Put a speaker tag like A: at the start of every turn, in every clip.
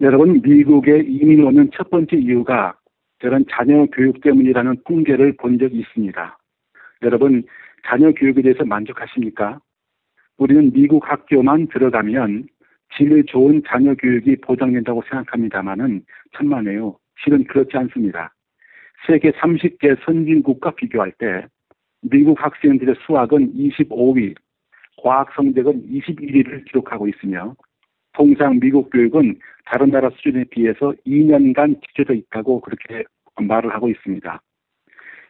A: 여러분, 미국에 이민 오는 첫 번째 이유가 저런 자녀 교육 때문이라는 통계를 본 적이 있습니다. 여러분, 자녀 교육에 대해서 만족하십니까? 우리는 미국 학교만 들어가면 질 좋은 자녀 교육이 보장된다고 생각합니다만은 천만에요. 실은 그렇지 않습니다. 세계 30개 선진국과 비교할 때 미국 학생들의 수학은 25위, 과학 성적은 21위를 기록하고 있으며 통상 미국 교육은 다른 나라 수준에 비해서 2년간 지켜져 있다고 그렇게 말을 하고 있습니다.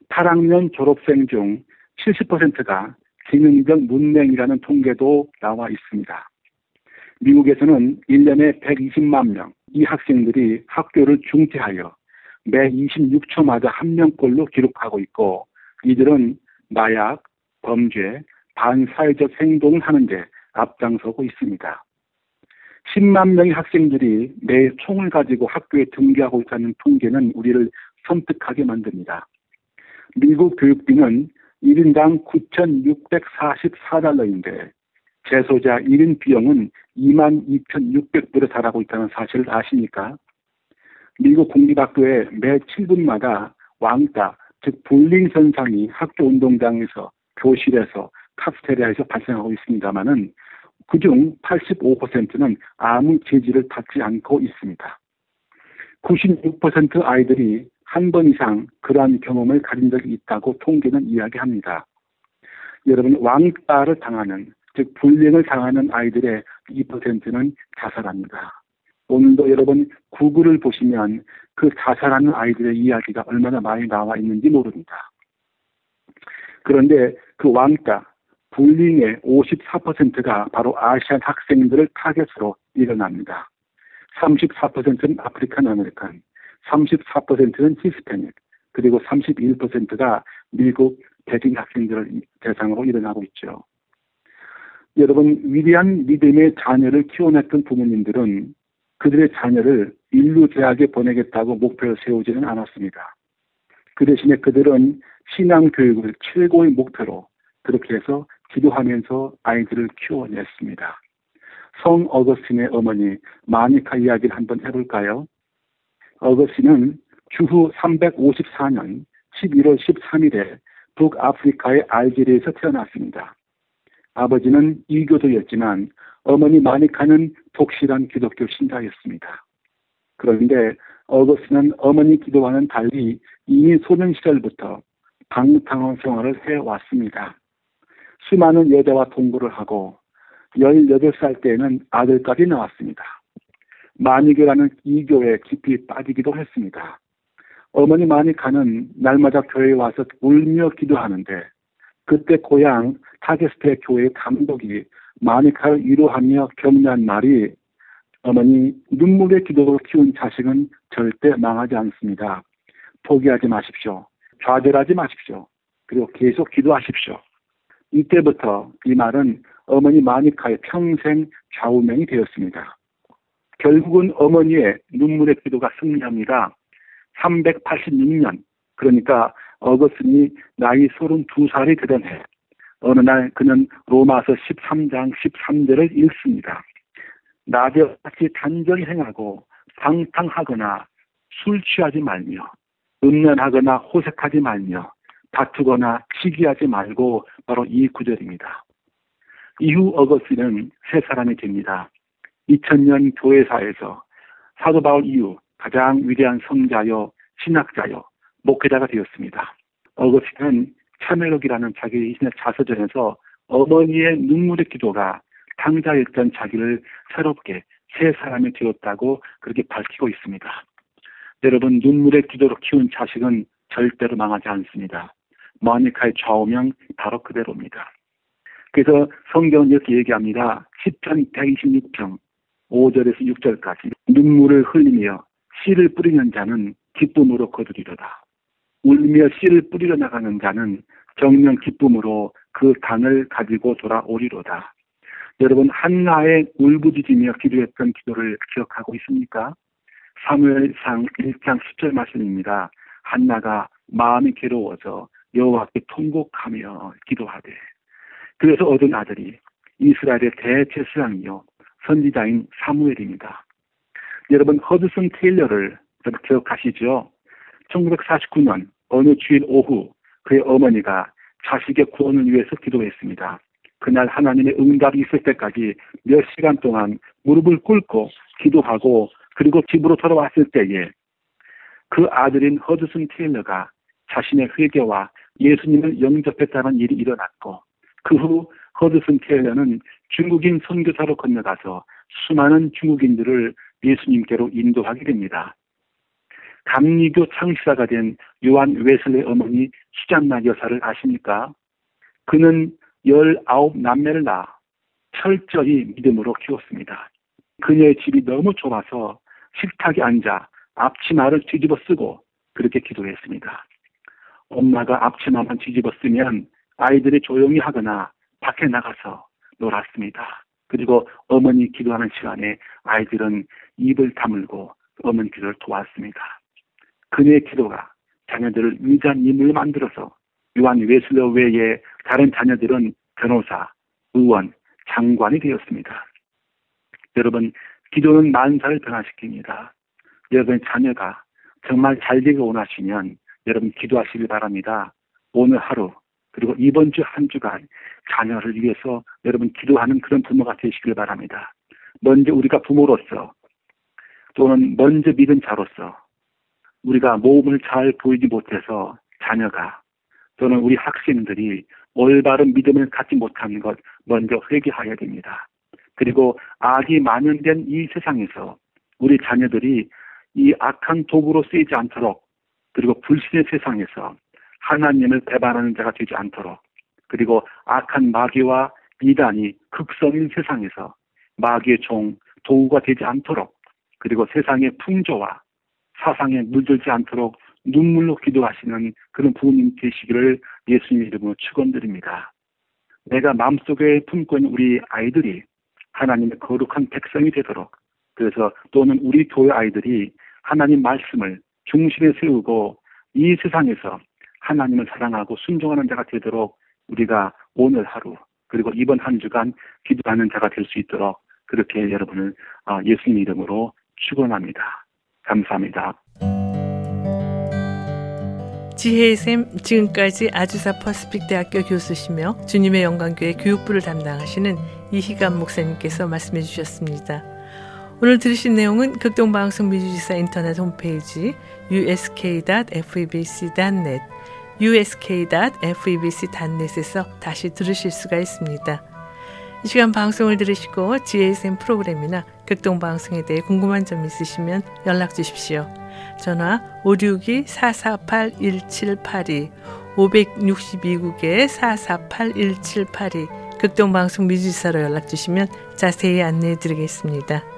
A: 8학년 졸업생 중 70%가 기능적 문맹이라는 통계도 나와 있습니다. 미국에서는 1년에 120만 명, 이 학생들이 학교를 중퇴하여 매 26초마다 한 명꼴로 기록하고 있고 이들은 마약, 범죄, 반사회적 행동을 하는데 앞장서고 있습니다. 10만 명의 학생들이 매 총을 가지고 학교에 등교하고 있다는 통계는 우리를 섬뜩하게 만듭니다. 미국 교육비는 1인당 9,644달러인데 재소자 1인 비용은 22,600불에 달하고 있다는 사실을 아십니까? 미국 공립학교에 매 7분마다 왕따, 즉 불링 현상이 학교 운동장에서 교실에서 카스테리아에서 발생하고 있습니다만은 그중 85%는 아무 재질을 받지 않고 있습니다. 96% 아이들이 한 번 이상 그러한 경험을 가진 적이 있다고 통계는 이야기합니다. 여러분 왕따를 당하는 즉 불행을 당하는 아이들의 2%는 자살합니다. 오늘도 여러분 구글을 보시면 그 자살하는 아이들의 이야기가 얼마나 많이 나와 있는지 모릅니다. 그런데 그 왕따, bullying의 54%가 바로 Asian 학생들을 타겟으로 일어납니다. 34%는 African American, 34%는 히스패닉, 그리고 31%가 미국 백인 학생들을 대상으로 일어나고 있죠. 여러분, 위대한 믿음의 자녀를 키워냈던 부모님들은 그들의 자녀를 인류 대학에 보내겠다고 목표를 세우지는 않았습니다. 그 대신에 그들은 신앙 교육을 최고의 목표로 그렇게 해서 기도하면서 아이들을 키워냈습니다. 성 어거스틴의 어머니 마니카 이야기를 한번 해볼까요? 어거스틴은 주후 354년 11월 13일에 북아프리카의 알제리에서 태어났습니다. 아버지는 이교도였지만 어머니 마니카는 독실한 기독교 신자였습니다. 그런데 어거스틴은 어머니 기도와는 달리 이미 소년 시절부터 방탕한 생활을 해왔습니다. 수많은 여자와 동거를 하고 18살 때에는 아들까지 나왔습니다. 마니교라는 이교에 깊이 빠지기도 했습니다. 어머니 마니카는 날마다 교회에 와서 울며 기도하는데 그때 고향 타게스테 교회 감독이 마니카를 위로하며 격려한 말이 어머니 눈물의 기도로 키운 자식은 절대 망하지 않습니다. 포기하지 마십시오. 좌절하지 마십시오. 그리고 계속 기도하십시오. 이때부터 이 말은 어머니 마니카의 평생 좌우명이 되었습니다. 결국은 어머니의 눈물의 기도가 승리합니다. 386년, 그러니까 어거스니 나이 32살이 되던 해, 어느 날 그는 로마서 13장 13절을 읽습니다. 낮에같이 단정히 행하고 방탕하거나 술 취하지 말며 음란하거나 호색하지 말며 다투거나 시기하지 말고 바로 이 구절입니다. 이후 어거스는 세 사람이 됩니다. 2000년 교회사에서 사도 바울 이후 가장 위대한 성자여 신학자여 목회자가 되었습니다. 어거스틴은 참회록이라는 자기 자서전에서 어머니의 눈물의 기도가 당자였던 자기를 새롭게 새 사람이 되었다고 그렇게 밝히고 있습니다. 여러분 눈물의 기도로 키운 자식은 절대로 망하지 않습니다. 마니카의 좌우명 바로 그대로입니다. 그래서 성경은 이렇게 얘기합니다. 10편 126편 5절에서 6절까지 눈물을 흘리며 씨를 뿌리는 자는 기쁨으로 거두리로다. 울며 씨를 뿌리러 나가는 자는 정령 기쁨으로 그 당을 가지고 돌아오리로다. 여러분 한나의 울부짖으며 기도했던 기도를 기억하고 있습니까? 사무엘상 1장 10절 말씀입니다. 한나가 마음이 괴로워져 여호와께 통곡하며 기도하되 그래서 얻은 아들이 이스라엘의 대제사장이요 선지자인 사무엘입니다. 여러분 허드슨 테일러를 기억하시죠? 1949년 어느 주일 오후 그의 어머니가 자식의 구원을 위해서 기도했습니다. 그날 하나님의 응답이 있을 때까지 몇 시간 동안 무릎을 꿇고 기도하고 그리고 집으로 돌아왔을 때에 그 아들인 허드슨 테일러가 자신의 회개와 예수님을 영접했다는 일이 일어났고 그 후 허드슨 테일러는 중국인 선교사로 건너가서 수많은 중국인들을 예수님께로 인도하게 됩니다. 감리교 창시자가 된 요한 웨슬레 어머니 수잔나 여사를 아십니까? 그는 19 남매를 낳아 철저히 믿음으로 키웠습니다. 그녀의 집이 너무 좁아서 식탁에 앉아 앞치마를 뒤집어 쓰고 그렇게 기도했습니다. 엄마가 앞치마만 뒤집어 쓰면 아이들이 조용히 하거나 밖에 나가서 놀았습니다. 그리고 어머니 기도하는 시간에 아이들은 입을 다물고 어머니 기도를 도왔습니다. 그녀의 기도가 자녀들을 위대한 인물로 만들어서 요한 웨슬러 외에 다른 자녀들은 변호사, 의원, 장관이 되었습니다. 여러분, 기도는 만사를 변화시킵니다. 여러분의 자녀가 정말 잘 되길 원하시면 여러분 기도하시길 바랍니다. 오늘 하루 그리고 이번 주 한 주간 자녀를 위해서 여러분 기도하는 그런 부모가 되시길 바랍니다. 먼저 우리가 부모로서 또는 먼저 믿은 자로서 우리가 모험을 잘 보이지 못해서 자녀가 또는 우리 학생들이 올바른 믿음을 갖지 못하는 것 먼저 회개하여야 됩니다. 그리고 악이 만연된 이 세상에서 우리 자녀들이 이 악한 도구로 쓰이지 않도록 그리고 불신의 세상에서 하나님을 배반하는 자가 되지 않도록 그리고 악한 마귀와 이단이 극성인 세상에서 마귀의 종, 도구가 되지 않도록 그리고 세상의 풍조와 사상에 물들지 않도록 눈물로 기도하시는 그런 부모님 되시기를 예수님 이름으로 축원드립니다. 내가 마음속에 품고 있는 우리 아이들이 하나님의 거룩한 백성이 되도록 그래서 또는 우리 교회 아이들이 하나님 말씀을 중심에 세우고 이 세상에서 하나님을 사랑하고 순종하는 자가 되도록 우리가 오늘 하루 그리고 이번 한 주간 기도하는 자가 될 수 있도록 그렇게 여러분을 아, 예수님 이름으로 축원합니다. 감사합니다.
B: 지혜의 샘 지금까지 아주사 퍼스픽 대학교 교수시며 주님의 영광교회 교육부를 담당하시는 이희감 목사님께서 말씀해 주셨습니다. 오늘 들으신 내용은 극동방송 미주지사 인터넷 홈페이지 usk.febc.net usk.febc.net에서 다시 들으실 수가 있습니다. 이 시간 방송을 들으시고 GSM 프로그램이나 극동방송에 대해 궁금한 점 있으시면 연락 주십시오. 전화 562-448-1782 562국에 448-1782 극동방송 미주사로 연락 주시면 자세히 안내해 드리겠습니다.